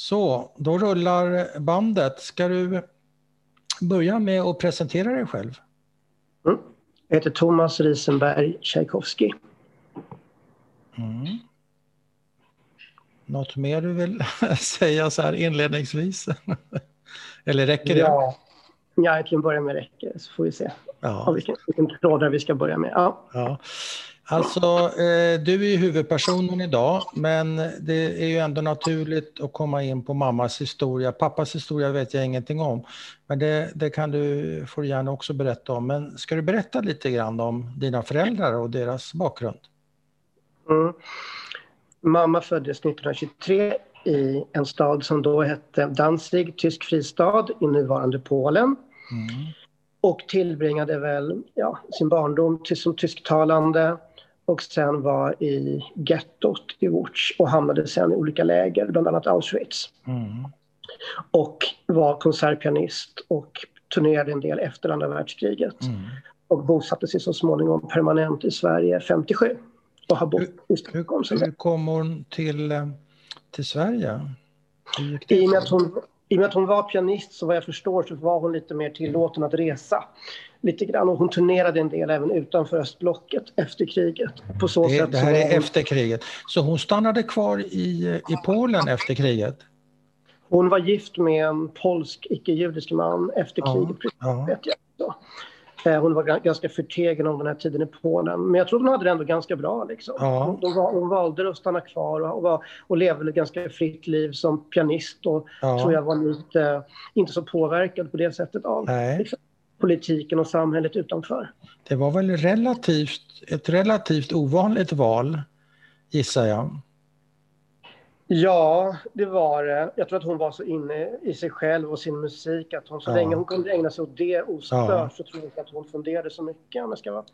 Så, då rullar bandet. Ska du börja med att presentera dig själv? Mm. Jag heter Thomas Risenberg Tchaikovsky. Mm. Något mer du vill säga så här inledningsvis? Eller räcker det? Ja, ja jag kan börja med räcker så får vi se ja. vilken, vilken tråd vi ska börja med. Ja. ja. Alltså, eh, du är ju huvudpersonen idag, men det är ju ändå naturligt att komma in på mammas historia. Pappas historia vet jag ingenting om, men det, det kan du, får du gärna också berätta om. Men ska du berätta lite grann om dina föräldrar och deras bakgrund? Mm. Mamma föddes 1923 i en stad som då hette Danzig, tysk fristad i nuvarande Polen. Mm. Och tillbringade väl ja, sin barndom som tysktalande och sen var i gettot i Łódź och hamnade sen i olika läger, bland annat Auschwitz. Mm. Och var konsertpianist och turnerade en del efter andra världskriget. Mm. Och bosatte sig så småningom permanent i Sverige 57 och har bott i Stockholm. Hur, hur kom hon till, eh, till Sverige? I och, med att hon, I och med att hon var pianist så vad jag förstår så var hon lite mer tillåten att resa lite grann. Och hon turnerade en del även utanför östblocket efter kriget. På så det, sätt det här är hon... efter kriget. Så hon stannade kvar i, i Polen efter kriget? Hon var gift med en polsk icke-judisk man efter kriget. Ja, vet jag. Så. Eh, hon var ganska förtegen om den här tiden i Polen. Men jag tror hon hade det ändå ganska bra. Liksom. Ja. Hon, hon, valde att stanna kvar och, och, och levde ett ganska fritt liv som pianist. Och ja. tror jag var lite, inte så påverkad på det sättet av liksom, politiken och samhället utanför. Det var väl relativt, ett relativt ovanligt val, gissar jag. Ja, det var det. Jag tror att hon var så inne i sig själv och sin musik att hon så ja. länge hon kunde ägna sig åt det ostört ja. så tror jag inte att hon funderade så mycket om jag ska vara,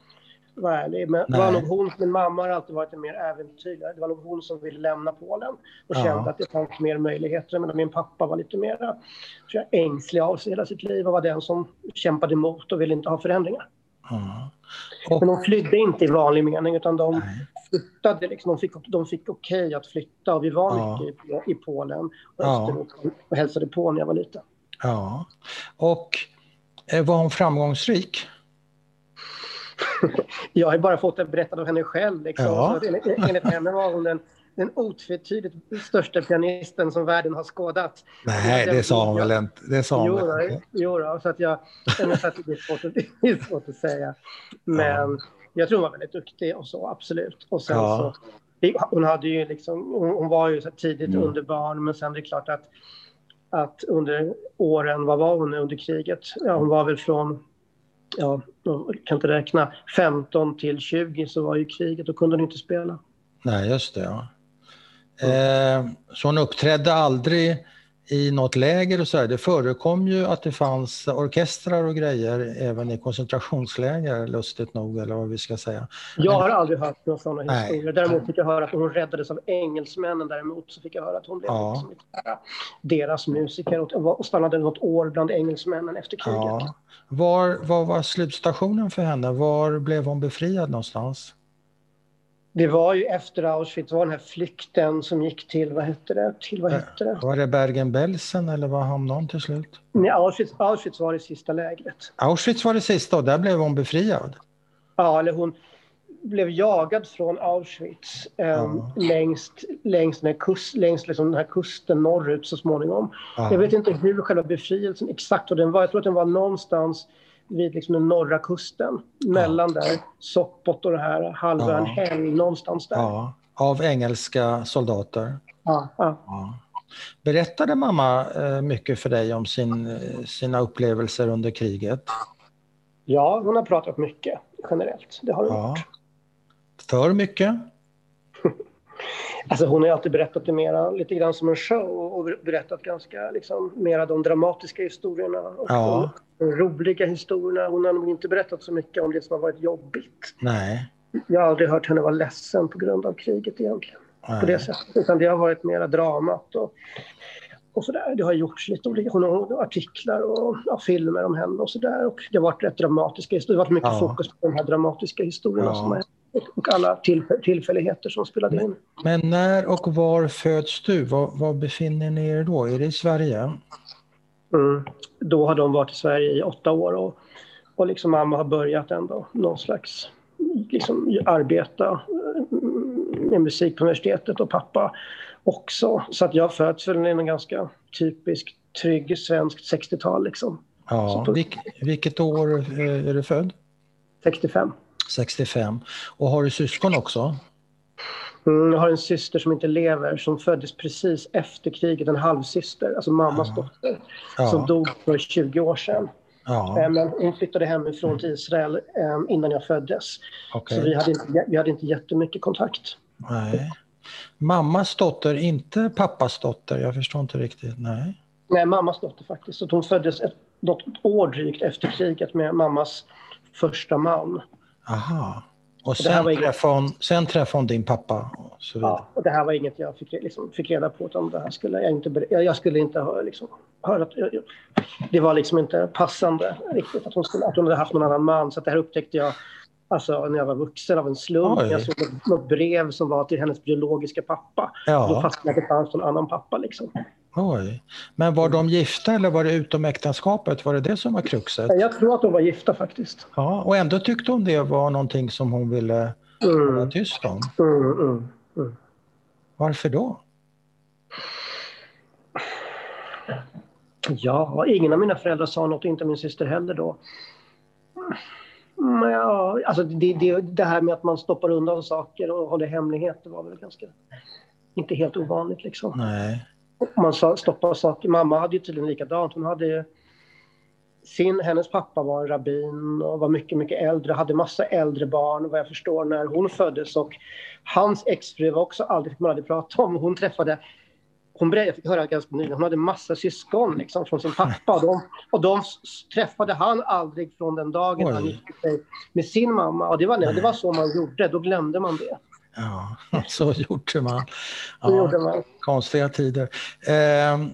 vara ärlig. Men det var nog hon, min mamma har alltid varit en mer äventyrligare. Det var nog hon som ville lämna Polen och ja. kände att det fanns mer möjligheter. Men min pappa var lite mer tror jag, ängslig av sig hela sitt liv och var den som kämpade emot och ville inte ha förändringar. Och... Men de flydde inte i vanlig mening utan de Nej. flyttade. Liksom, de fick, de fick okej att flytta och vi var ja. mycket i, i Polen och ja. Österut och hälsade på när jag var liten. Ja. Och eh, var hon framgångsrik? jag har bara fått det berättat av henne själv. Liksom. Ja. enligt, enligt henne var hon den, den otvetydigt största pianisten som världen har skådat. Nej, det sa hon väl inte? Det sa hon jo, väl Jo, då, så att jag, det, är svårt att, det är svårt att säga. Men ja. jag tror hon var väldigt duktig och så, absolut. Och sen ja. så, hon, hade ju liksom, hon, var ju så tidigt mm. under barn, men sen är det klart att, att under åren, vad var hon under kriget? Ja, hon var väl från ja, jag kan inte räkna, 15 till 20 så var ju kriget, då kunde hon inte spela. Nej, just det. Ja. Eh, så hon uppträdde aldrig i något läger och så här. Det förekom ju att det fanns orkestrar och grejer även i koncentrationsläger, lustigt nog, eller vad vi ska säga. Jag har aldrig hört några sådana nej, historier. Däremot fick jag höra att hon räddades av engelsmännen däremot, så fick jag höra att hon blev ja. liksom deras musiker och stannade något år bland engelsmännen efter kriget. Ja. Var, var var slutstationen för henne? Var blev hon befriad någonstans? Det var ju efter Auschwitz, var den här flykten som gick till, vad hette det? Till, vad hette det? Var det Bergen-Belsen eller var hamnade hon till slut? Nej, Auschwitz, Auschwitz var det sista lägret. Auschwitz var det sista och där blev hon befriad? Ja, eller hon blev jagad från Auschwitz eh, ja. längs, längs, den här, kust, längs liksom den här kusten norrut så småningom. Ja. Jag vet inte hur själva befrielsen exakt och den var. Jag tror att den var någonstans vid liksom den norra kusten. Mellan ja. där, Sopot och det här halvön ja. Hell, någonstans där. Ja. Av engelska soldater? Ja. ja. Berättade mamma eh, mycket för dig om sin, eh, sina upplevelser under kriget? Ja, hon har pratat mycket generellt. Det har hon gjort. För mycket? Alltså hon har alltid berättat det mera, lite grann som en show och berättat ganska liksom, mera de dramatiska historierna och ja. de roliga historierna. Hon har nog inte berättat så mycket om det som har varit jobbigt. Nej. Jag har aldrig hört henne vara ledsen på grund av kriget egentligen. Nej. På det sättet. Utan det har varit mera dramat och, och sådär. Det har gjorts lite olika hon har artiklar och ja, filmer om henne och sådär. Och det har varit rätt dramatiska historier. Det har varit mycket ja. fokus på de här dramatiska historierna som har och alla till, tillfälligheter som spelade in. Men när och var föds du? Var, var befinner ni er då? Är det i Sverige? Mm. Då har de varit i Sverige i åtta år och, och liksom mamma har börjat ändå någon slags liksom, arbeta mm, med musik på universitetet och pappa också. Så att jag föds väl i en ganska typisk trygg svensk 60-tal liksom. Ja, Vilk, vilket år är du född? 65. 65. Och har du syskon också? Mm, jag har en syster som inte lever som föddes precis efter kriget, en halvsyster, alltså mammas ja. dotter, ja. som dog för 20 år sedan. Ja. Eh, men hon flyttade hemifrån till Israel eh, innan jag föddes. Okay. Så vi hade, inte, vi hade inte jättemycket kontakt. Nej. Mammas dotter, inte pappas dotter? Jag förstår inte riktigt. Nej, Nej mammas dotter faktiskt. Så hon föddes ett, ett år drygt efter kriget med mammas första man. Aha. Och sen, och träffade hon, sen träffade hon din pappa? Och så vidare. Ja, och det här var inget jag fick, liksom, fick reda på. Utan det här skulle jag, inte, jag, jag skulle inte ha liksom, hört. Det var liksom inte passande riktigt att hon, skulle, att hon hade haft någon annan man. Så det här upptäckte jag alltså, när jag var vuxen av en slump. Oj. Jag såg något brev som var till hennes biologiska pappa. Ja. Då fastnade att det fanns någon annan pappa. Liksom. Oj. Men var de gifta eller var det utom äktenskapet? Var det det som var kruxet? Jag tror att de var gifta faktiskt. Ja, och ändå tyckte hon det var någonting som hon ville mm. hålla tyst om. Mm, mm, mm. Varför då? Ja, ingen av mina föräldrar sa något, inte min syster heller då. Men ja, alltså det, det, det här med att man stoppar undan saker och håller hemligheter var väl ganska, inte helt ovanligt liksom. Nej man stoppar saker. Mamma hade ju tydligen likadant. Hon hade sin, hennes pappa var en rabbin och var mycket, mycket äldre, hade massa äldre barn vad jag förstår när hon föddes och hans exfru var också aldrig, fick man aldrig prata om. Hon träffade, hon jag fick höra ganska nyligen, hon hade massa syskon liksom från sin pappa och de, och de träffade han aldrig från den dagen Oj. han gifte sig med sin mamma och det var, det var så man gjorde, då glömde man det. Ja, så gjorde man. Ja, så gjorde man. Konstiga tider. Eh,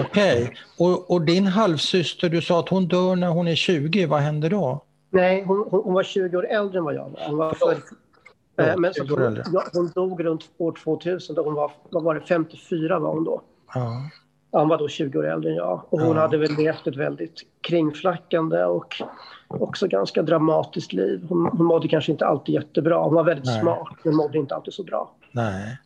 Okej, okay. och, och, din halvsyster, du sa att hon dör när hon är 20, vad händer då? Nej, hon, hon var 20 år äldre än vad jag var. Hon, var för, ja, eh, men så hon, ja, hon dog runt år 2000, då hon var, vad var det, 54 var hon då. Ja. Han var då 20 år äldre än jag och hon hade väl levt ett väldigt kringflackande och också ganska dramatiskt liv. Hon, hon mådde kanske inte alltid jättebra. Hon var väldigt Nej. smart, men mådde inte alltid så bra. Nej.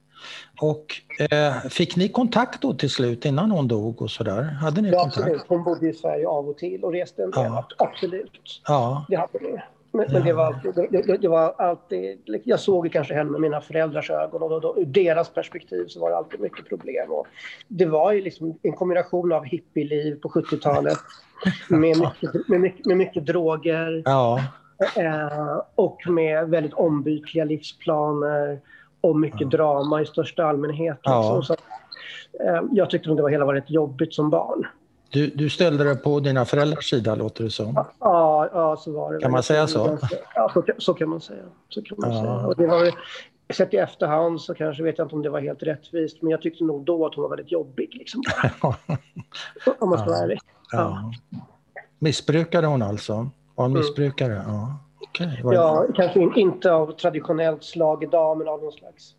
Och eh, fick ni kontakt då till slut innan hon dog och sådär? Hade ni ja, kontakt? absolut. Hon bodde i Sverige av och till och reste en del. Ja. Absolut. Ja. Det hade vi. Men, ja. men, det, var alltid, det, det, var alltid... Jag såg kanske henne med mina föräldrars ögon och då, då, ur deras perspektiv så var det alltid mycket problem. Och det var ju liksom en kombination av hippieliv på 70-talet med mycket, med, mycket, med mycket droger ja. eh, och med väldigt ombytliga livsplaner och mycket ja. drama i största allmänhet. Liksom. Så, eh, jag tyckte nog det var hela var rätt jobbigt som barn. Du, du ställde dig på dina föräldrars sida, låter det som. Ja, ja så var det. Kan man säga så? Ja, så, så kan man säga. Så kan man ja. säga. Och det var, sett i efterhand så kanske vet jag inte om det var helt rättvist, men jag tyckte nog då att hon var väldigt jobbig. Liksom. om man ska vara ärlig. Ja. Missbrukade hon alltså? Var hon mm. missbrukare? Mm. Ja. Okay, ja, kanske inte av traditionellt slag idag, men av någon slags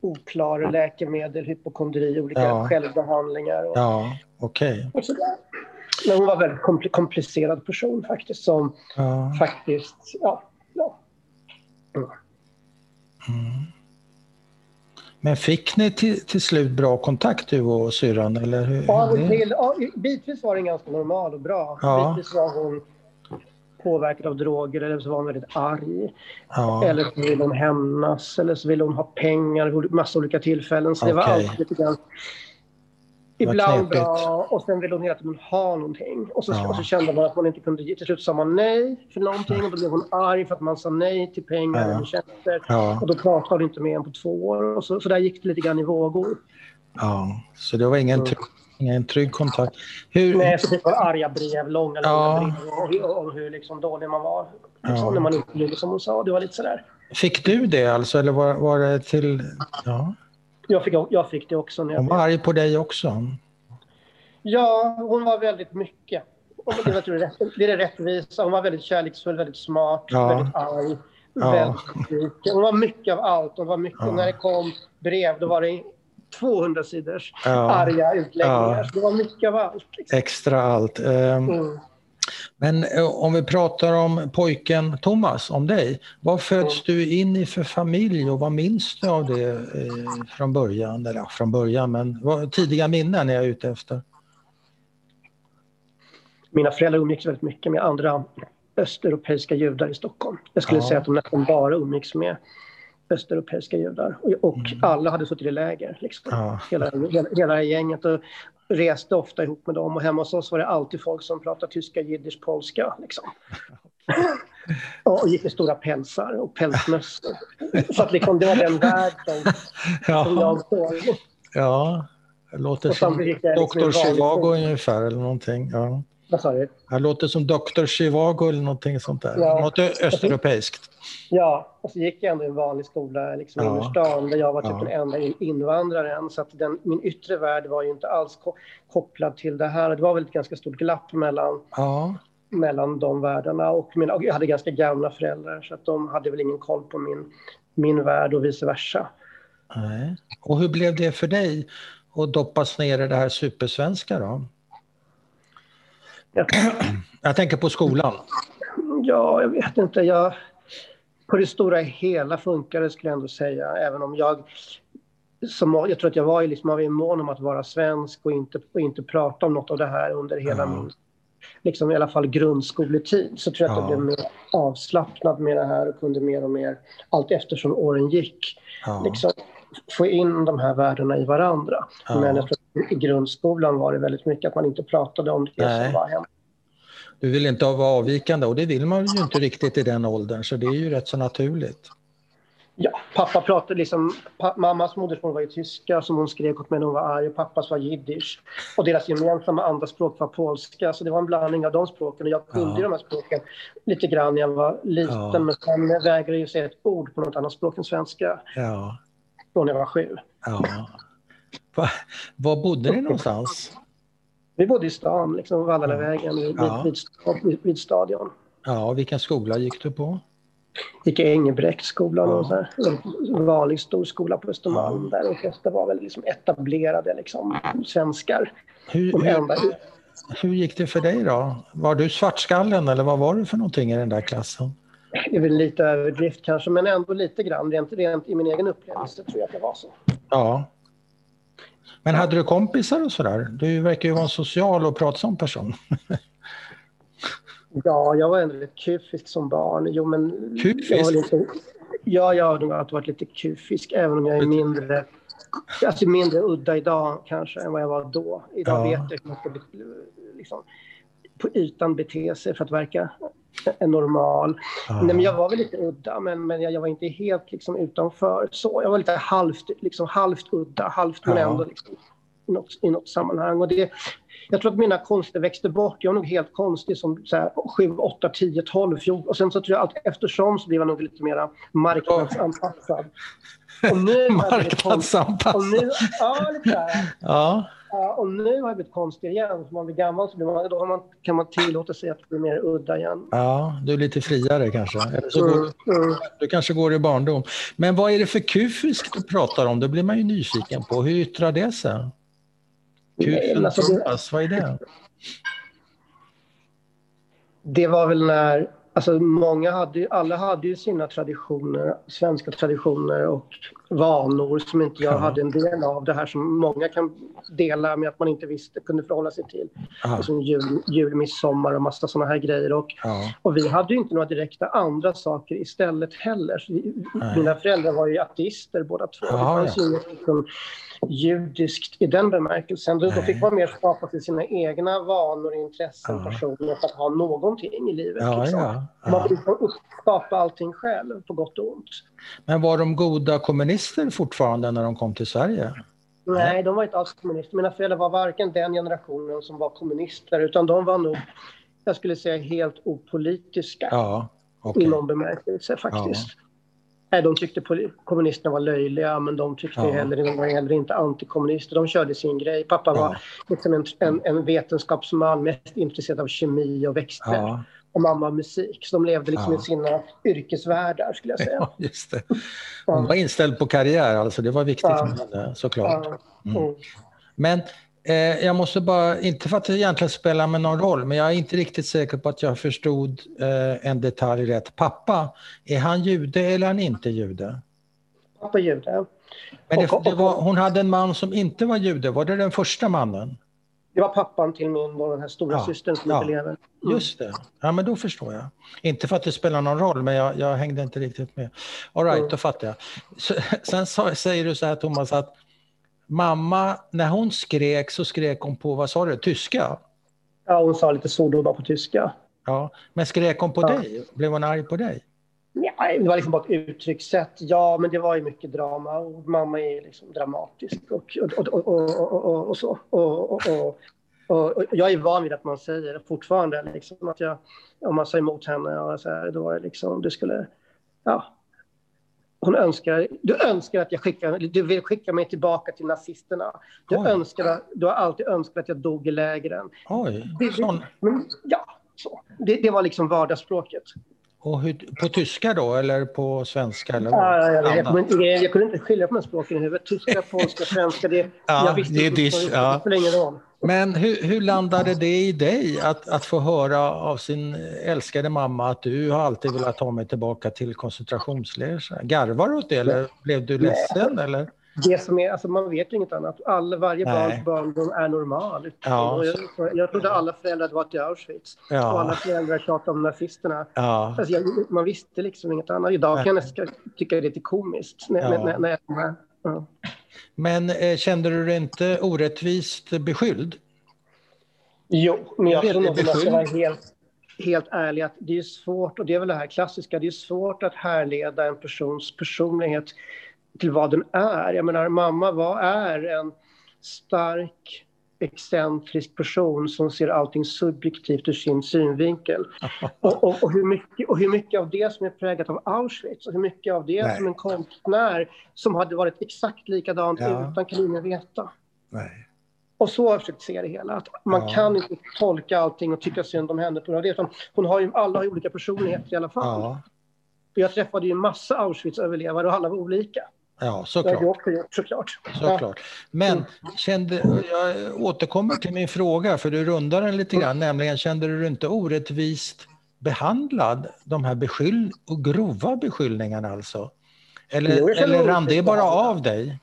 oklara läkemedel, hypokondri, olika ja. självbehandlingar. Och, ja, okej. Okay. Men hon var en väldigt komplicerad person faktiskt, som ja. faktiskt, ja. ja. Mm. Mm. Men fick ni till, till slut bra kontakt du och syrran? Eller hur? Ja, ja, bitvis var den ganska normal och bra. Ja. Bitvis var hon påverkad av droger eller så var hon väldigt arg. Ja. Eller så ville hon hämnas eller så ville hon ha pengar vid massa olika tillfällen. Så okay. det var alltid lite grann Ibland bra och sen ville hon hela tiden ha någonting. Och så, ja. och så kände man att man inte kunde ge. Till slut sa man nej för någonting och då blev hon arg för att man sa nej till pengar ja. och tjänster. Ja. Och då pratade hon inte med en på två år. Och så, så där gick det lite grann i vågor. Ja, så det var ingen mm. Ingen trygg kontakt. Hur... Nej, så det var arga brev, långa, ja. brev om hur liksom dålig man var. Liksom. När man inte gjorde som hon sa. Det var lite sådär. Fick du det alltså, eller var, var det till... Ja. Jag fick, jag fick det också. När jag hon var arg på dig också? Ja, hon var väldigt mycket. Det, var, det är det rättvisa. Hon var väldigt kärleksfull, väldigt smart, ja. väldigt arg. Ja. Hon var mycket av allt. Hon var mycket, ja. När det kom brev då var det 200 sidors ja. arga utläggningar. Ja. Det var mycket av allt. Liksom. Extra allt. Um, mm. Men eh, om vi pratar om pojken Thomas, om dig. Vad föds mm. du in i för familj och vad minns du av det eh, från början? Eller från början, men vad, tidiga minnen är jag ute efter. Mina föräldrar umgicks väldigt mycket med andra östeuropeiska judar i Stockholm. Jag skulle ja. säga att de nästan bara umgicks med östeuropeiska judar. Och, och mm. alla hade suttit i läger, liksom. ja. hela, hela, hela gänget. Och reste ofta ihop med dem och hemma hos oss var det alltid folk som pratade tyska, jiddisch, polska. Liksom. och gick med stora pälsar och pälsmössor. Så att liksom, det var den värld som, ja. som jag såg. Ja, det låter som Dr. Chivago ungefär eller någonting. Ja. Vad sa du? Det låter som Dr. Chivago eller någonting sånt där. Ja. Något östeuropeiskt. Ja, och så gick jag ändå i en vanlig skola liksom ja. i stan där jag var typ ja. den enda invandraren. Så att den, min yttre värld var ju inte alls kopplad till det här. Det var väl ett ganska stort glapp mellan, ja. mellan de världarna. Och, mina, och jag hade ganska gamla föräldrar så att de hade väl ingen koll på min, min värld och vice versa. Nej. Och hur blev det för dig att doppas ner i det här supersvenska då? Jag, jag tänker på skolan. Ja, jag vet inte. Jag, på det stora hela funkar det skulle jag ändå säga. Även om jag, som, jag tror att jag var, liksom, var mån om att vara svensk och inte, och inte prata om något av det här under hela ja. min liksom i alla fall grundskoletid så tror jag att ja. jag blev mer avslappnad med det här och kunde mer och mer allt eftersom åren gick ja. liksom, få in de här värdena i varandra. Ja. Men jag tror i grundskolan var det väldigt mycket att man inte pratade om det Nej. som var hemma. Du vill inte vara avvikande och det vill man ju inte riktigt i den åldern så det är ju rätt så naturligt. Ja, pappa pratade liksom, pa, mammas modersmål var ju tyska som hon skrek åt mig när hon var arg och pappas var jiddisch. Och deras gemensamma andra språk var polska så det var en blandning av de språken och jag kunde ja. de här språken lite grann när jag var liten ja. men sen vägrade jag säga ett ord på något annat språk än svenska. Ja. Från jag var sju. Ja. Va, var bodde ni någonstans? Vi bodde i stan, liksom Vallalavägen vid, ja. vid, vid, vid stadion. Ja, vilken skola gick du på? gick i Engelbrektsskolan, ja. en vanlig stor skola på Östermalm ja. där de flesta var väl liksom etablerade liksom, svenskar. Hur, hur, hur, gick det för dig då? Var du svartskallen eller vad var du för någonting i den där klassen? Det är väl lite överdrift kanske, men ändå lite grann. Rent, rent i min egen upplevelse tror jag att det var så. Ja. Men hade du kompisar och sådär? Du verkar ju vara en social och pratsam person. Ja, jag var ändå lite kufisk som barn. Jo, men kufisk? Jag lite, ja, jag har nog alltid varit lite kufisk, även om jag är mindre, alltså mindre udda idag kanske än vad jag var då. Idag ja. vet jag hur man ska liksom, på ytan bete sig för att verka normal. Ja. Nej, men jag var väl lite udda, men, men jag, jag var inte helt liksom, utanför. Så jag var lite halvt, liksom, halvt udda, halvt men ändå liksom, i, något, i något sammanhang. Och det, jag tror att mina konster växte bort. Jag var nog helt konstig som så här, 7, 8, 10, 12, 14. Och sen så tror jag att eftersom så blev jag nog lite mer marknadsanpassad. Och nu marknadsanpassad? Och nu, ja, lite där. Ja. Ja, och nu har jag blivit konstig igen. Som man blir gammal så blir man, då man, kan man tillåta sig att bli mer udda igen. Ja, du är lite friare kanske. så mm, går, mm. Du kanske går i barndom. Men vad är det för kufiskt du pratar om? Det blir man ju nyfiken på. Hur yttrar det sig? Kufen alltså, vad är det? Det var väl när, alltså många hade, alla hade ju sina traditioner, svenska traditioner och vanor som inte jag ja. hade en del av. Det här som många kan dela med att man inte visste, kunde förhålla sig till. Som jul, jul, midsommar och massa sådana här grejer. Och, ja. och vi hade ju inte några direkta andra saker istället heller. Mina föräldrar var ju ateister båda två. Det fanns ja. ju judiskt i den bemärkelsen. Då, då fick man mer skapa sig sina egna vanor, intressen, personer för att ha någonting i livet. Liksom. Man fick skapa allting själv, på gott och ont. Men var de goda kommunister fortfarande när de kom till Sverige? Nej, de var inte alls kommunister. Mina föräldrar var varken den generationen som var kommunister, utan de var nog, jag skulle säga, helt opolitiska. Ja, okay. I någon bemärkelse faktiskt. Ja. Nej, de tyckte kommunisterna var löjliga, men de tyckte ja. heller, de var heller inte antikommunister. De körde sin grej. Pappa ja. var liksom en, en, en vetenskapsman, mest intresserad av kemi och växter. Ja. Och mamma musik. Så de levde liksom ja. i sina yrkesvärldar skulle jag säga. Ja, just det. Hon var inställd på karriär, alltså det var viktigt ja. för henne såklart. Mm. mm. Men eh, jag måste bara, inte för att det egentligen spelar med någon roll, men jag är inte riktigt säker på att jag förstod eh, en detalj rätt. Pappa, är han jude eller är han inte jude? Pappa är jude. Men det, det var, hon hade en man som inte var jude, var det den första mannen? Det var pappan till min den här stora ja, systern som ja, inte lever. Mm. Just det. Ja, men då förstår jag. Inte för att det spelar någon roll, men jag, jag hängde inte riktigt med. All right, mm. då fattar jag. Så, sen så, säger du så här, Thomas, att mamma, när hon skrek så skrek hon på, vad sa du, tyska? Ja, hon sa lite svordomar på tyska. Ja, men skrek hon på ja. dig? Blev hon arg på dig? Ja, det var liksom bara ett uttryckssätt. Ja, men det var ju mycket drama och mamma är liksom dramatisk och, och, och, och, och så. Och, och, jag är van vid att man säger fortfarande liksom att jag, om man sa emot henne, och så här, då var det liksom, du skulle, ja. Hon önskar, du önskar att jag skickar, du vill skicka mig tillbaka till nazisterna. Du, önskar, du har alltid önskat att jag dog i lägren. Oj, det, det, men, ja, så. Det, det var liksom vardagsspråket. Och hur, på tyska då, eller på svenska? Eller ja, jag, jag, kunde, jag, kunde inte skilja på de språken i huvudet. Tyska, polska, svenska. Det, ja, jag visste det är dish, ja. det ingen roll. Men hur, hur, landade det i dig att, att få höra av sin älskade mamma att du har alltid velat ta mig tillbaka till koncentrationsläger? Garvar du åt det eller blev du ledsen? Nej. Eller? Det som är, alltså man vet ju inget annat. All, varje Nej. barns barndom är normal. Ja. Jag, jag trodde alla föräldrar hade varit i Auschwitz. Ja. Och alla föräldrar tjatade om nazisterna. Ja. Alltså jag, man visste liksom inget annat. Idag kan jag nästan tycka det är lite komiskt. När, ja. när, när, ja. Men eh, kände du dig inte orättvist beskylld? Jo, men jag tror nog att man ska vara helt, helt ärlig att det är svårt, och det är väl det här klassiska, det är svårt att härleda en persons personlighet till vad den är. Jag menar, mamma vad är en stark, excentrisk person som ser allting subjektivt ur sin synvinkel. Och, och, och, hur mycket, och hur mycket av det som är präglat av Auschwitz och hur mycket av det Nej. som en konstnär som hade varit exakt likadant ja. utan kan ingen veta. Nej. Och så har jag försökt se det hela. Att man ja. kan inte tolka allting och tycka synd om henne på det. Hon har ju, alla har ju olika personligheter i alla fall. Ja. Jag träffade ju en massa Auschwitz-överlevare och alla var olika. Ja, såklart. Det har gjort, såklart. såklart. Men kände, jag återkommer till min fråga, för du rundar den lite grann, nämligen kände du dig inte orättvist behandlad, de här beskyll och grova beskyllningarna alltså? Eller, jo, eller rann det bara av dig?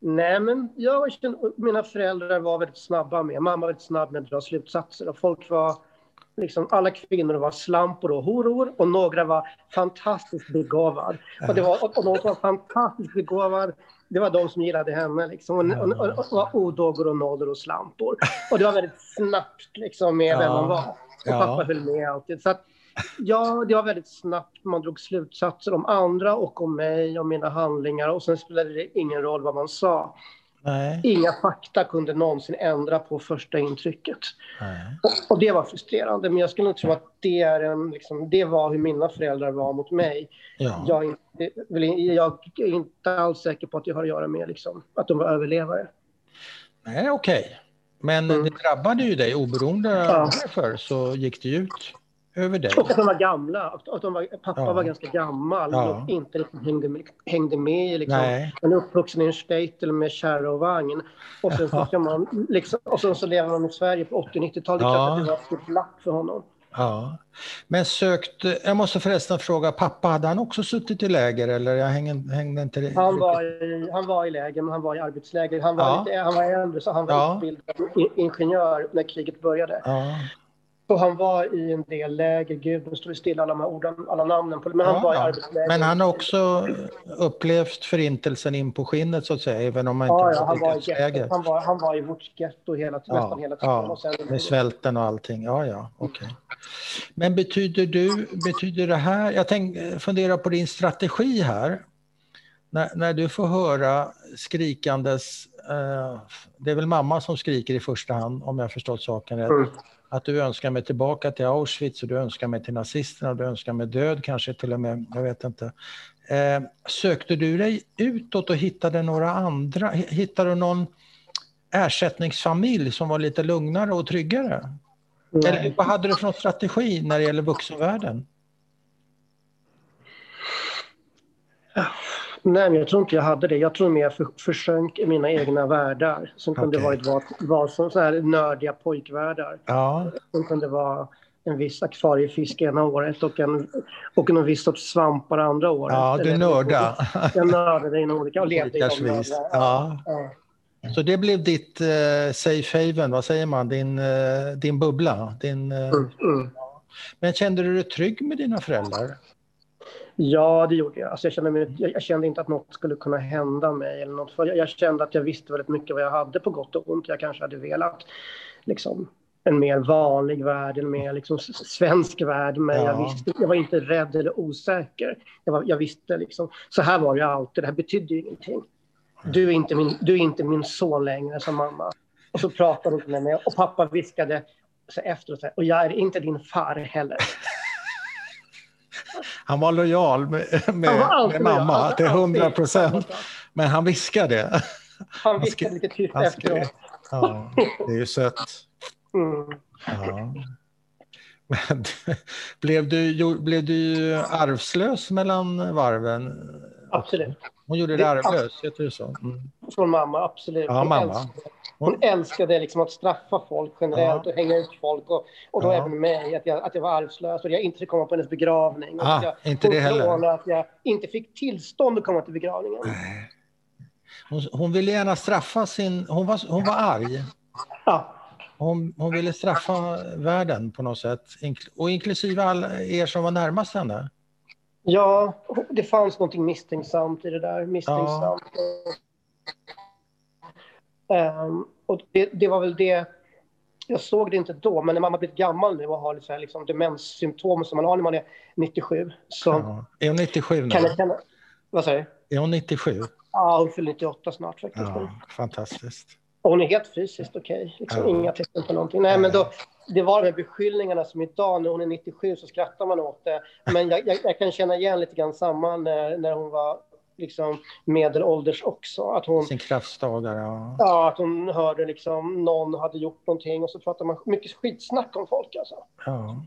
Nej, men jag kände, mina föräldrar var väldigt snabba med, mamma var väldigt snabb med att dra slutsatser och folk var liksom alla kvinnor var slampor och horor och några var fantastiskt begåvade. Och, det var, och, och de som var fantastiskt begåvade, det var de som gillade henne. Liksom. Och, och, och, och var odågor och nollor och slampor. Och det var väldigt snabbt liksom, med ja. vem man var. Och ja. pappa höll med alltid. Så att, ja, det var väldigt snabbt. Man drog slutsatser om andra och om mig och mina handlingar. Och sen spelade det ingen roll vad man sa. Nej. Inga fakta kunde någonsin ändra på första intrycket. Och, och, det var frustrerande, men jag skulle nog tro att det, är en, liksom, det var hur mina föräldrar var mot mig. Ja. Jag, är inte, jag är inte alls säker på att det har att göra med liksom, att de var överlevare. Nej, okej. Okay. Men mm. det drabbade ju dig oberoende ja. varför så gick det ut över dig. Och att de var gamla. Att de var, pappa ja. var ganska gammal ja. och inte liksom hängde, med, hängde med. Liksom. Han är uppvuxen i en statel med kärra och vagn. Och sen, ja. så, man, liksom, och sen så lever han i Sverige på 80-90-talet. Det är klart att det var ett stort lapp för honom. Ja. Men sökte, jag måste förresten fråga, pappa, hade han också suttit i läger eller jag hängde, hängde inte det? Han var, i, han var i läger, men han var i arbetsläger. Han var, ja. lite, han var äldre, så han var ja. utbildad ingenjör när kriget började. Ja. Så han var i en del läger, gud nu står det stilla alla de här orden, alla namnen på men han ja, var i arbetsläger. Men han har också upplevt förintelsen in på skinnet så att säga, även om han ja, inte ja, han, var i han, var, han var i vårt getto hela, ja, nästan hela tiden. Ja, och sen, med svälten och allting, ja ja, okej. Okay. Men betyder du, betyder det här, jag tänk, funderar på din strategi här, när, när du får höra skrikandes, eh, det är väl mamma som skriker i första hand om jag förstått saken rätt, mm att du önskar mig tillbaka till Auschwitz och du önskar mig till nazisterna och du önskar mig död kanske till och med, jag vet inte. Eh, sökte du dig utåt och hittade några andra, hittade du någon ersättningsfamilj som var lite lugnare och tryggare? Eller, vad hade du för strategi när det gäller vuxenvärlden? Nej, men jag tror inte jag hade det. Jag tror mer jag för, försjönk i mina egna världar som kunde okay. varit vad, vad som så här nördiga pojkvärldar. Ja. Som kunde vara en viss akvariefisk ena året och en, och en viss sorts svampar andra året. Ja, du nörda. Jag nördade inom olika och levde i dem. Ja. ja. Så det blev ditt uh, safe haven, vad säger man, din, uh, din bubbla? Din, uh... Mm, mm. Men kände du dig trygg med dina föräldrar? Ja, det gjorde jag. Alltså jag, kände mig, jag, kände inte att något skulle kunna hända mig. Eller något. För jag, jag, kände att jag visste väldigt mycket vad jag hade på gott och ont. Jag kanske hade velat liksom, en mer vanlig värld, en mer liksom, svensk värld. Men ja. jag, visste, jag var inte rädd eller osäker. Jag, var, jag visste liksom, så här var det alltid. Det här betydde ju ingenting. Du är inte min, du är inte min son längre, sa mamma. Och så pratade hon med mig och pappa viskade så efteråt, och jag är inte din far heller. Han var lojal med, med, med mamma till hundra procent. Men han viskade. Han viskade lite tyst efteråt. Ja, det är ju sött. Mm. Ja. Men, blev, du, blev du arvslös mellan varven? Absolut. Hon gjorde det arvlös, heter det så? Mm. Från mamma, absolut. Ja, hon, mamma. Älskade, hon älskade liksom att straffa folk generellt ja. och hänga ut folk och, och då ja. även mig, att jag, att jag var arvslös och jag inte fick komma på hennes begravning. Ah, jag, inte det heller. Att jag inte fick tillstånd att komma till begravningen. Hon, hon ville gärna straffa sin... Hon var, hon var arg. Ja. Hon, hon ville straffa världen på något sätt, och inklusive alla er som var närmast henne. Ja, det fanns något misstänksamt i det där. Misstänksamt. Ja. Um, och det, det, var väl det... Jag såg det inte då, men när man har blivit gammal nu och har lite liksom demenssymptom som man har när man är 97. Så ja. Är hon 97 nu? Kan jag, kan, vad säger du? Är hon 97? Ja, hon fyller 98 snart faktiskt. Ja, fantastiskt. Och hon är helt fysiskt okej. Okay. Liksom. Inga tecken på någonting. Nej, men då, det var de här beskyllningarna som idag, när hon är 97, så skrattar man åt det. Men jag, jag, jag kan känna igen lite grann samma när, när hon var liksom medelålders också. Att hon, Sin kraftdagar, ja. Ja, att hon hörde liksom någon hade gjort någonting och så pratade man mycket skitsnack om folk alltså. Ja.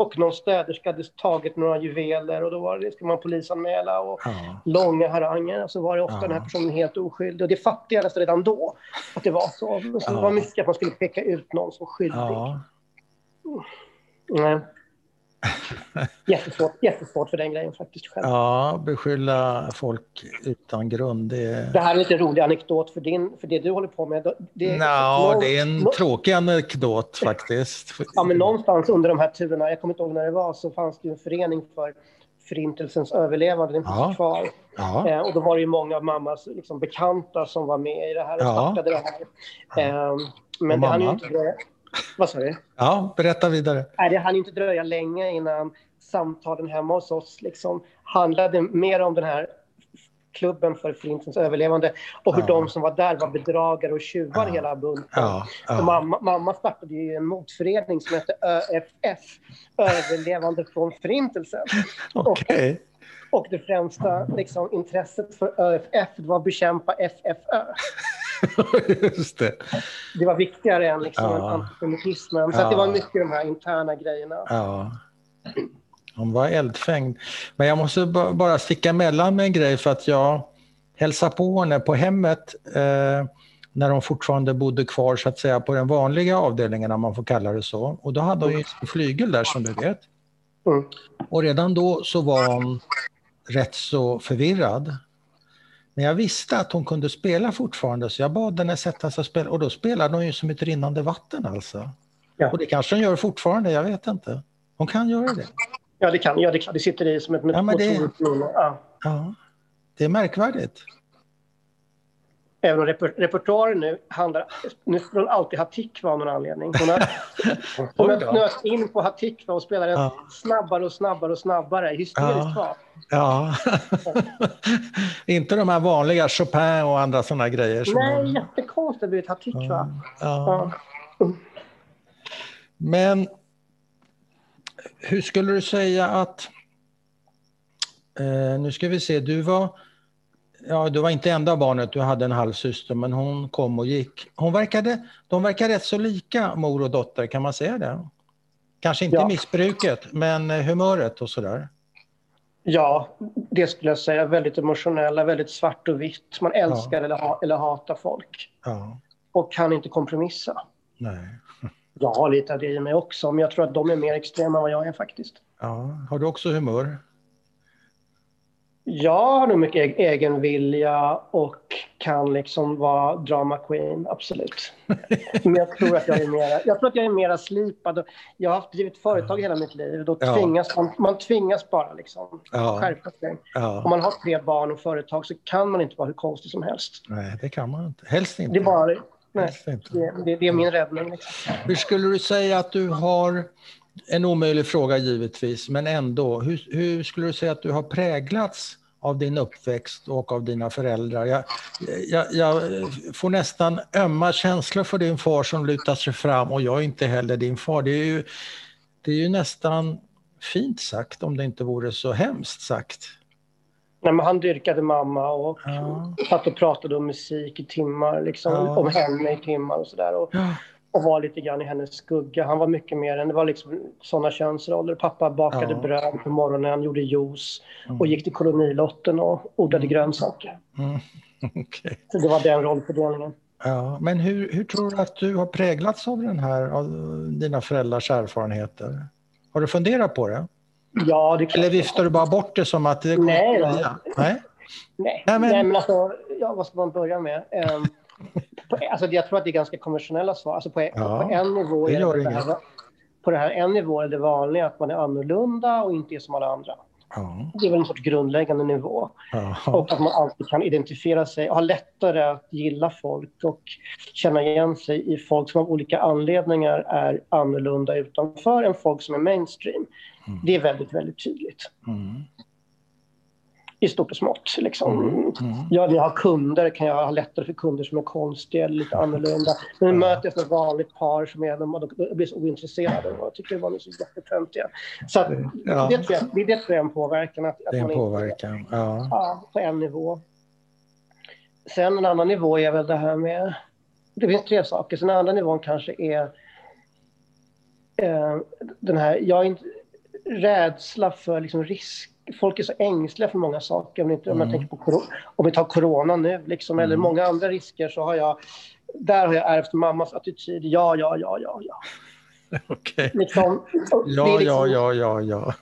Och någon städerska hade tagit några juveler och då var det, ska man polisanmäla och ja. långa haranger. Och så var det ofta ja. den här personen helt oskyldig. Och det fattade jag nästan redan då, att det var så. så ja. Det var mycket att man skulle peka ut någon som skyldig. Ja. Mm. Jättesvårt, jättesvårt för den grejen faktiskt. Själv. Ja, beskylla folk utan grund. Det, det här är en lite rolig anekdot för, din, för det du håller på med. Det, no, någon, det är en no, tråkig anekdot faktiskt. Ja, men någonstans under de här turerna, jag kommer inte ihåg när det var, så fanns det en förening för Förintelsens överlevande, den finns ja. kvar. Ja. Eh, och då var det ju många av mammas liksom, bekanta som var med i det här och ja. startade det här. Eh, men det hann ju inte vad sa du? Ja, berätta vidare. Nej, det hann inte dröja länge innan samtalen hemma hos oss liksom handlade mer om den här klubben för Förintelsens överlevande och hur ja. de som var där var bedragare och tjuvar ja. hela bunten. Ja. Ja. Mamma, mamma startade ju en motförening som hette ÖFF, Överlevande från Förintelsen. okay. och, och det främsta liksom, intresset för ÖFF var att bekämpa FFÖ. Just det. det var viktigare än liksom ja. antisemitismen. Så ja. det var mycket de här interna grejerna. Ja. Hon var eldfängd. Men jag måste bara sticka emellan med en grej för att jag hälsade på henne på hemmet eh, när hon fortfarande bodde kvar så att säga på den vanliga avdelningen om man får kalla det så. Och då hade hon ju en flygel där som du vet. Mm. Och redan då så var hon rätt så förvirrad. Men jag visste att hon kunde spela fortfarande så jag bad henne sätta sig och spela och då spelade hon ju som ett rinnande vatten alltså. Ja. Och det kanske hon gör fortfarande, jag vet inte. Hon kan göra det. Ja, det kan ja, det, kan. det sitter i som ett ja, det, ja. ja, det är märkvärdigt. Även om reper, repertoaren nu handlar... Nu skulle hon alltid ha Tikva av någon anledning. Hon har, hon har knöt in på Hatikva och spelar den ja. snabbare och snabbare och snabbare. Hysteriskt ja. ja. Inte de här vanliga Chopin och andra sådana grejer. Som Nej, hon... jättekonstigt att blivit Hatikva. Ja. Ja. Men hur skulle du säga att... Eh, nu ska vi se, du var ja, du var inte enda barnet, du hade en halvsyster, men hon kom och gick. Hon verkade, de verkar rätt så lika, mor och dotter, kan man säga det? Kanske inte ja. missbruket, men humöret och sådär. Ja, det skulle jag säga. Väldigt emotionella, väldigt svart och vitt. Man älskar ja. eller, ha, eller hatar folk. Ja. Och kan inte kompromissa. Nej. Jag har lite av det i mig också, men jag tror att de är mer extrema än vad jag är faktiskt. Ja. Har du också humör? Jag har nog mycket egen vilja och kan liksom vara drama queen, absolut. Men jag tror att jag är mera, jag tror att jag är mera slipad. Jag har haft drivit företag hela mitt liv. Då tvingas ja. man, man tvingas bara liksom ja. skärpa sig. Ja. Om man har tre barn och företag så kan man inte vara hur konstig som helst. Nej, det kan man inte. Helst inte. Det är, bara, nej, det, det, det är min räddning. Liksom. Hur skulle du säga att du har en omöjlig fråga givetvis, men ändå. Hur, hur, skulle du säga att du har präglats av din uppväxt och av dina föräldrar? Jag, jag, jag, får nästan ömma känslor för din far som lutar sig fram och jag är inte heller din far. Det är ju, det är ju nästan fint sagt om det inte vore så hemskt sagt. Nej, men han dyrkade mamma och ja. satt och pratade om musik i timmar, liksom, ja. om henne i timmar och sådär. Ja och var lite grann i hennes skugga. Han var mycket mer än, det var liksom sådana könsroller. Pappa bakade ja. bröd på morgonen, gjorde juice mm. och gick till kolonilotten och odlade mm. grönsaker. Mm. Okay. Så det var den rollfördelningen. Ja, men hur, hur tror du att du har präglats av den här, av dina föräldrars erfarenheter? Har du funderat på det? Ja, det Eller viftar du bara bort det som att det Nej, Nej? Nej. Nej, men... Nej, men alltså, ja, vad ska man börja med? Um, på, alltså jag tror att det är ganska konventionella svar. Alltså på, ja, på en nivå det är det, det här, på det här en nivå är det vanliga att man är annorlunda och inte är som alla andra. Ja. Det är väl en sorts grundläggande nivå. Ja. Och att man alltid kan identifiera sig och ha lättare att gilla folk och känna igen sig i folk som av olika anledningar är annorlunda utanför än folk som är mainstream. Mm. Det är väldigt, väldigt tydligt. Mm i stort och smått. Liksom. Mm. Mm. Ja, jag har kunder kan jag ha lättare för kunder som är konstiga eller lite annorlunda. Men mm. möter jag ett vanligt par som är de, de blir så ointresserade och tycker de är så jättetöntiga. Så att, ja. det, tror jag, det, det tror jag är en påverkan. Att, att det är en påverkan, inte, ja. ja. På en nivå. Sen en annan nivå är väl det här med... Det finns tre saker. Sen den andra nivån kanske är eh, den här... Jag är inte, rädsla för liksom risk folk är så ängsliga för många saker. Om, inte, mm. om, man tänker på, om vi tar corona nu, liksom, mm. eller många andra risker, så har jag... Där har jag ärvt mammas attityd. Ja, ja, ja, ja, ja. Okej. Okay. Liksom, ja, liksom, ja, ja, ja, ja.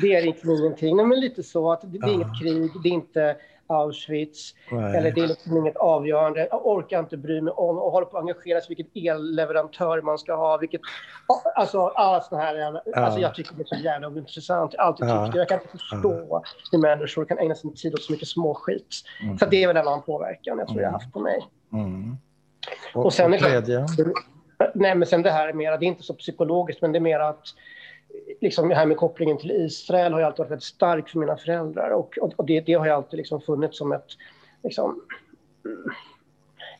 det är liksom ingenting. Men lite så att det, det är inget krig, det är inte Auschwitz. Nej. Eller det är liksom inget avgörande. Jag orkar inte bry mig om och håller på att engagera sig vilket elleverantör man ska ha. Vilket, alltså alla sådana här... Ja. Alltså jag tycker det är så jävla ointressant. Jag alltid ja. Jag kan inte förstå ja. hur människor kan ägna sin tid åt så mycket småskit. Mm. Så det är väl en annan påverkan jag tror mm. jag har haft på mig. Mm. Och, och sen och tredje? Nej, men sen det här är mera, det är inte så psykologiskt, men det är mer att liksom det här med kopplingen till Israel har ju alltid varit väldigt stark för mina föräldrar och, och, det, det, har ju alltid liksom funnits som ett liksom,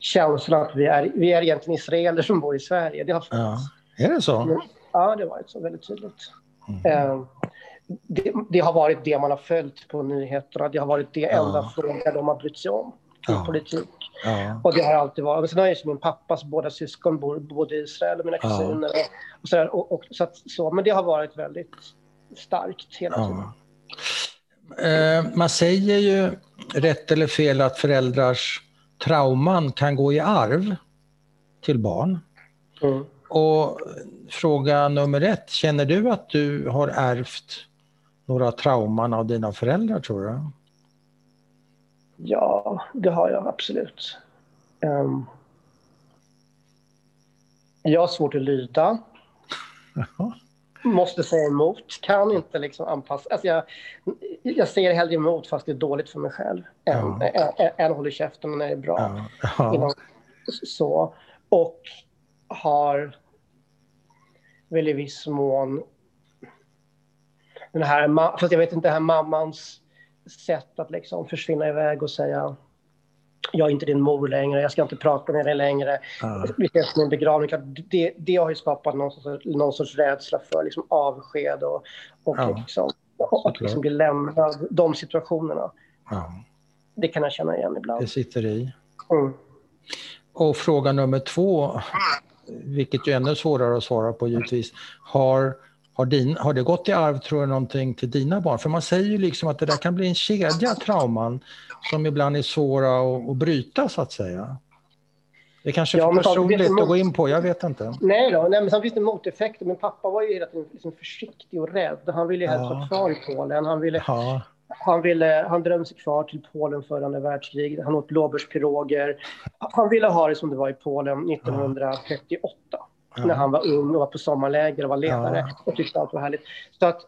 känslan att vi är, vi är egentligen israeler som bor i Sverige. Det har funnits. Ja. Är det så? Ja, det har varit så väldigt tydligt. Mm. Eh, det, det, har varit det man har följt på nyheterna. Det har varit det enda ja. frågan de har brytt sig om i ja. politik. Ja. Och det har alltid varit. Men sen har ju min pappas båda syskon bor både i Israel och mina kusiner. Ja. Och, och, så, där, och, och så, att, så Men det har varit väldigt starkt hela tiden. Eh, man säger ju, rätt eller fel, att föräldrars trauman kan gå i arv till barn. Mm. Och fråga nummer ett, känner du att du har ärvt några trauman av dina föräldrar tror du? Ja, det har jag absolut. Um, jag har svårt att lyda. Måste säga emot, kan inte liksom anpassa. Alltså jag, jag säger hellre emot fast det är dåligt för mig själv än, ja. än, än håller käften när det är bra. Ja. Ja. Inom, så. Och har väl i viss mån den här, fast jag vet inte, den här mammans sätt att liksom försvinna iväg och säga jag är inte din mor längre, jag ska inte prata med dig längre. Vi ses min begravning. Det, det har ju skapat någon sorts, någon sorts rädsla för liksom avsked och, och, uh. liksom, och att liksom bli lämnad. De situationerna. Uh. det kan jag känna igen ibland. Det sitter i. Mm. Och fråga nummer två, vilket ju är ännu svårare att svara på givetvis. Har, har, din, har det gått i arv, tror du, någonting till dina barn? För man säger ju liksom att det där kan bli en kedja trauman som ibland är svåra att, att bryta, så att säga. Det kanske är ja, för personligt att gå in på, jag vet inte. Nej, då, nej men sen finns det moteffekter. Min pappa var ju hela tiden liksom försiktig och rädd. Han ville ju helst vara kvar i Polen. Han ville, ja. Han, ville, han drömde sig kvar till Polen före andra världskriget. Han åt blåbärspiroger. Han ville ha det som det var i Polen 1938. Ja. När han var ung och var på sommarläger och var ledare ja. och tyckte allt var härligt. Så att,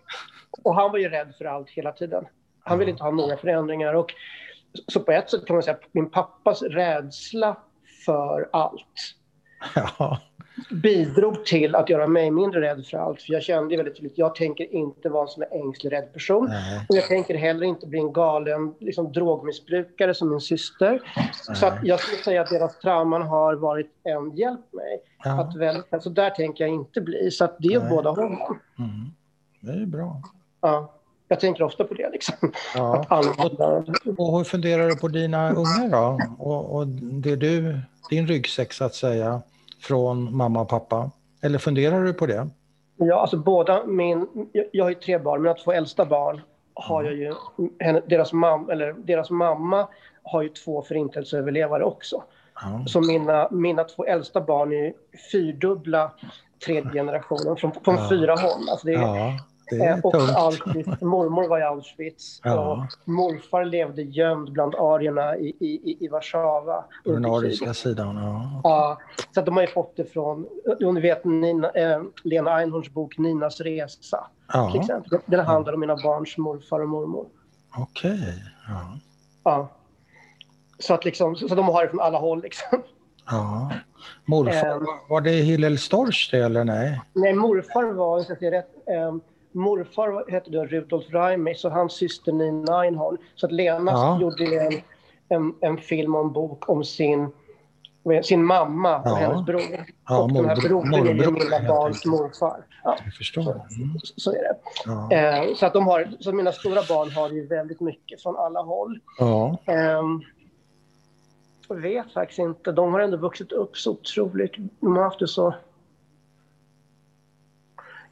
och han var ju rädd för allt hela tiden. Han ville inte ha några förändringar. Och, så på ett sätt kan man säga att min pappas rädsla för allt ja bidrog till att göra mig mindre rädd för allt. För jag kände väldigt tydligt, jag tänker inte vara en sån ängslig, rädd person. Nej. Och jag tänker heller inte bli en galen liksom, drogmissbrukare som min syster. Nej. Så jag skulle säga att deras trauman har varit en hjälp mig. Ja. Att väl, alltså där tänker jag inte bli. Så det är båda hållen. Mm. Det är bra. Ja. Jag tänker ofta på det. Liksom. Ja. Och hur funderar du på dina ungar då? Och, och det du, din ryggsäck så att säga från mamma och pappa? Eller funderar du på det? Ja, alltså båda min... Jag, har ju tre barn. Mina två äldsta barn har jag ju... deras, mam, eller, deras mamma har ju två förintelseöverlevare också. Ja. Så mina, mina två äldsta barn är fyrdubbla tredje generationen från, från ja. fyra håll. Alltså det är, ja. Eh, och Auschwitz, mormor var i Auschwitz ja. och morfar levde gömd bland arierna i, i, i Warszawa. På den ariska sidan, ja. ja. Så de har ju fått det från, ni vet Nina, äh, Lena Einhorns bok Ninas resa. Ja. Till exempel. Den handlar om mina barns morfar och mormor. Okej. Okay. Ja. ja. Så, att liksom, så de har det från alla håll liksom. Ja. Morfar, um, var det Hillel Storch det eller nej? Nej, morfar var, att jag rätt, morfar hette då Rudolf Reimers och hans syster Nina Einhorn. Så att Lena ja. gjorde en, en, en, film och en bok om sin, sin mamma och ja. hennes bror. Ja, och den här brodern är ju mina barns morfar. Ja. Jag förstår. Mm. Så, så, är det. Ja. Eh, så, att de har, så mina stora barn har ju väldigt mycket från alla håll. Ja. Eh, jag vet faktiskt inte. De har ändå vuxit upp så otroligt. De har haft det så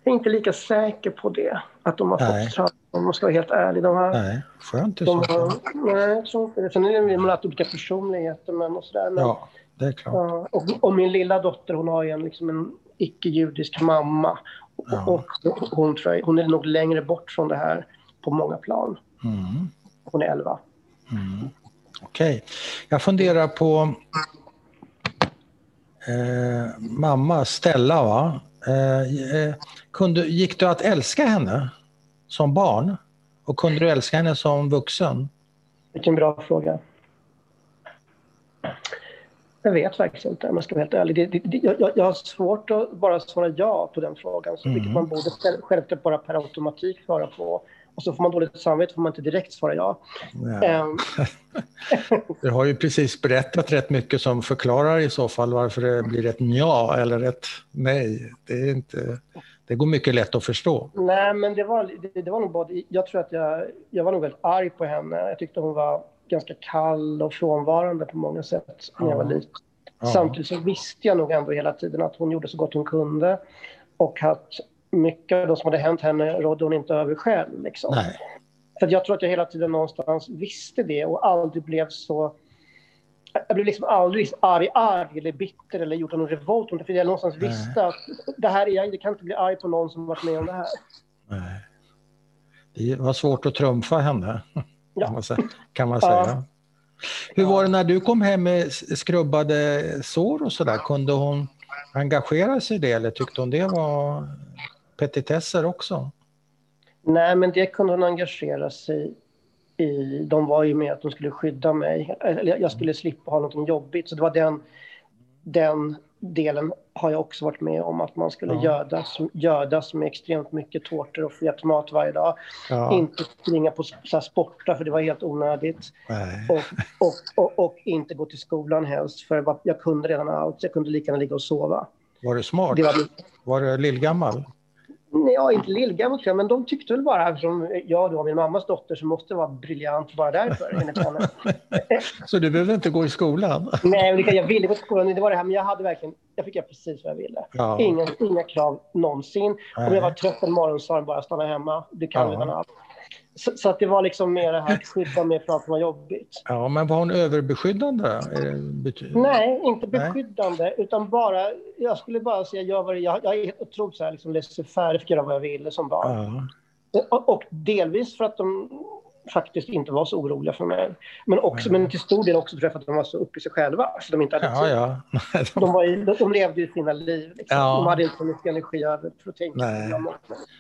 är inte lika säker på det, att de har nej. fått trauma om man ska vara helt ärlig. De har, nej, skönt i så fall. Nej, jag tror inte det. Sen är det man har olika personligheter men och sådär. Men, ja, det är klart. Och, och, min lilla dotter, hon har ju en, liksom en icke-judisk mamma. Ja. Och hon, tror jag, hon är nog längre bort från det här på många plan. Mm. Hon är 11. Mm. Okej. Okay. Jag funderar på eh, mamma Stella, va? Eh, eh, kunde, gick det att älska henne som barn? Och kunde du älska henne som vuxen? Vilken bra fråga. Jag vet faktiskt inte om jag ska vara helt ärlig. Det, det, det, jag, jag, har svårt att bara svara ja på den frågan, så, mm. vilket man borde självklart bara per automatik svara på. Och så får man dåligt samvete får man inte direkt svara ja. Um. du har ju precis berättat rätt mycket som förklarar i så fall varför det blir ett ja eller ett nej. Det, är inte, det går mycket lätt att förstå. Nej, men det var, det, det var nog både... Jag tror att jag, jag var nog väldigt arg på henne. Jag tyckte hon var ganska kall och frånvarande på många sätt när jag var liten. Ja. Samtidigt så visste jag nog ändå hela tiden att hon gjorde så gott hon kunde och att mycket av det som hade hänt henne rådde hon inte över själv. Liksom. Nej. För jag tror att jag hela tiden någonstans visste det och aldrig blev så... Jag blev liksom aldrig arg, arg eller bitter eller gjort någon revolt. För jag någonstans Nej. visste att det här är, jag kan inte bli arg på någon som varit med om det här. Nej. Det var svårt att trumfa henne, ja. kan man säga. Kan man säga. Ja. Hur var det när du kom hem med skrubbade sår och sådär? Kunde hon engagera sig i det eller tyckte hon det var petitesser också? Nej, men det kunde hon engagera sig i. De var ju med att de skulle skydda mig. Jag skulle slippa ha något jobbigt. Så det var den, den delen har jag också varit med om. Att man skulle ja. gödas, gödas med extremt mycket tårtor och fet mat varje dag. Ja. Inte springa på så sporta, för det var helt onödigt. Och, och, och, och, inte gå till skolan helst, för jag kunde redan allt. Jag kunde lika gärna ligga och sova. Var du smart? Det var, var du lillgammal? Ja, inte lillgammal tror jag, men de tyckte väl bara, eftersom jag då, min mammas dotter, så måste vara briljant bara därför, enligt henne. så du behövde inte gå i skolan? Nej, jag ville gå i skolan, det var det här, men jag hade verkligen, jag fick göra precis vad jag ville. Ja. Inga, inga krav någonsin. Nej. Om jag var trött en morgon sa de bara stanna hemma, du kan ja. redan allt. Så, så, att det var liksom mer det här att skydda mig från att det var jobbigt. Ja, men var hon överbeskyddande? Nej, inte beskyddande, Nej. utan bara... Jag skulle bara säga, jag, var, jag, jag är otroligt så här, liksom, laissez-faire, göra vad jag ville som barn. Ja. Och, och, delvis för att de faktiskt inte var så oroliga för mig. Men, också, men till stor del också för att de var så uppe i sig själva. Så de, inte hade ja, ja. de, var i, de levde ju sina liv. Liksom. Ja. De hade inte så mycket energi över för att tänka.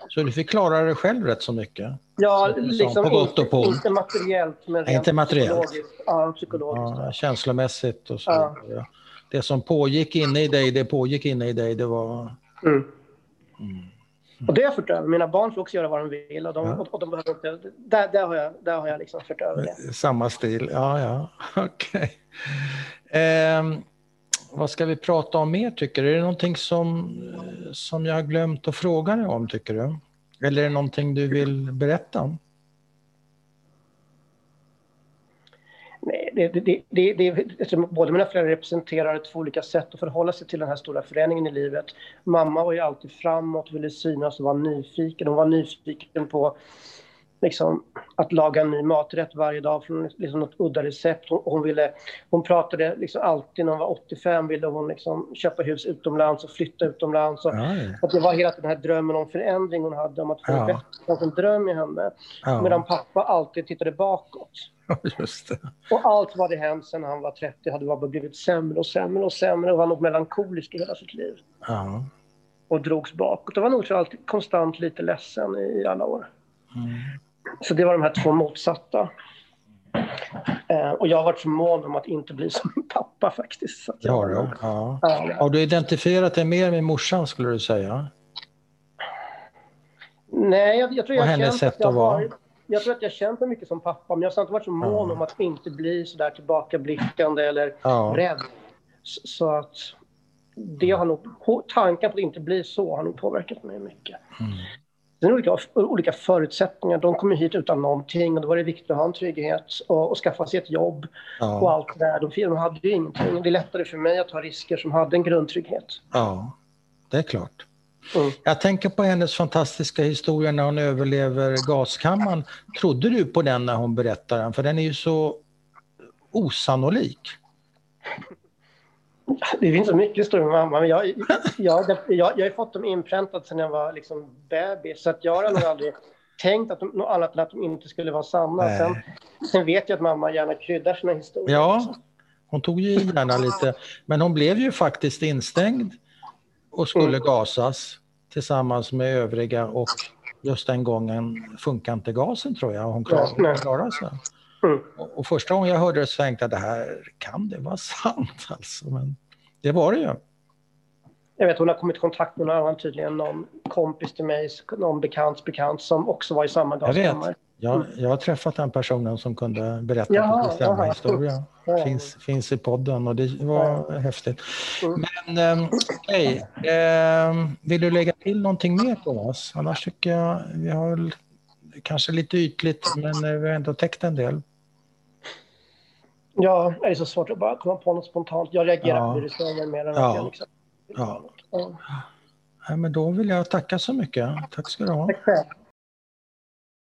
Så du fick klara dig själv rätt så mycket? Ja, liksom, på gott och på. inte materiellt men inte materiellt. psykologiskt. Ja, psykologiskt ja, känslomässigt och så. Det som pågick inne i dig, det pågick inne i dig, det var... Mm. Mm. Och det har jag fört över. Mina barn får också göra vad de vill. Och de, ja. och de behöver inte, där, där har jag, där har jag liksom fört över det. Samma stil, ja, ja. Okej. Okay. Eh, vad ska vi prata om mer tycker du? Är det någonting som, som jag har glömt att fråga dig om tycker du? Eller är det någonting du vill berätta om? Det, det, det, det, båda mina föräldrar representerar två olika sätt att förhålla sig till den här stora förändringen i livet. Mamma var ju alltid framåt, ville synas och var nyfiken. Hon var nyfiken på liksom, att laga en ny maträtt varje dag från liksom, något udda recept. Hon, hon, ville, hon pratade liksom alltid, när hon var 85, ville hon liksom köpa hus utomlands och flytta utomlands. Och, och det var hela den här drömmen om förändring hon hade, om att få ja. bättre, en dröm i henne. Ja. Medan pappa alltid tittade bakåt. Och allt vad det hänt sen han var 30 hade bara blivit sämre och sämre och sämre och var nog melankolisk i hela sitt liv. Ja. Och drogs bakåt och var nog alltid konstant lite ledsen i alla år. Mm. Så det var de här två motsatta. Eh, och jag har varit så mån om att inte bli som pappa faktiskt. Så ja, har du? Ja. Ja. Har du identifierat dig mer med morsan skulle du säga? Nej, jag, jag tror jag och hennes sätt att vara? Har, jag tror att jag känt mig mycket som pappa, men jag har inte varit så mån om att inte bli så där tillbakablickande eller ja. rädd. Så att det har nog, tanken på att inte bli så har nog påverkat mig mycket. Mm. Sen olika, olika förutsättningar. De kom hit utan någonting och då var det viktigt att ha en trygghet och, och skaffa sig ett jobb ja. och allt det där. De, de hade ju ingenting. Det är lättare för mig att ta risker som hade en grundtrygghet. Ja, det är klart. Mm. Jag tänker på hennes fantastiska historia när hon överlever gaskammaren. Trodde du på den när hon berättade den? För den är ju så osannolik. Det finns så mycket historier mamma, men jag, jag, jag, jag, har fått dem inpräntat sedan jag var liksom bebis, så att jag har nog aldrig tänkt att de, något annat än att de inte skulle vara sanna. Sen, sen, vet jag att mamma gärna kryddar sina historier. Ja, hon tog ju gärna lite, men hon blev ju faktiskt instängd och skulle mm. gasas tillsammans med övriga och just den gången funkar inte gasen tror jag. Hon klarade, klarade sig. Mm. Och, och, första gången jag hörde det så tänkte jag det här kan det vara sant alltså. Men det var det ju. Jag vet hon har kommit i kontakt med någon annan tydligen, någon kompis till mig, någon bekants bekant som också var i samma gaskammare. Jag, mm. jag har träffat den personen som kunde berätta jaha, precis samma historia. Ja. Finns, finns i podden och det var ja. häftigt. Mm. Men ähm, okej, okay. ähm, vill du lägga till någonting mer på oss? Annars tycker jag vi har kanske lite ytligt men vi har ändå täckt en del. Ja, det är så svårt att bara komma på något spontant. Jag reagerar ja. på det du säger mer än ja. att jag liksom... Ja. ja. ja. men då vill jag tacka så mycket. Tack ska du ha. Tack själv.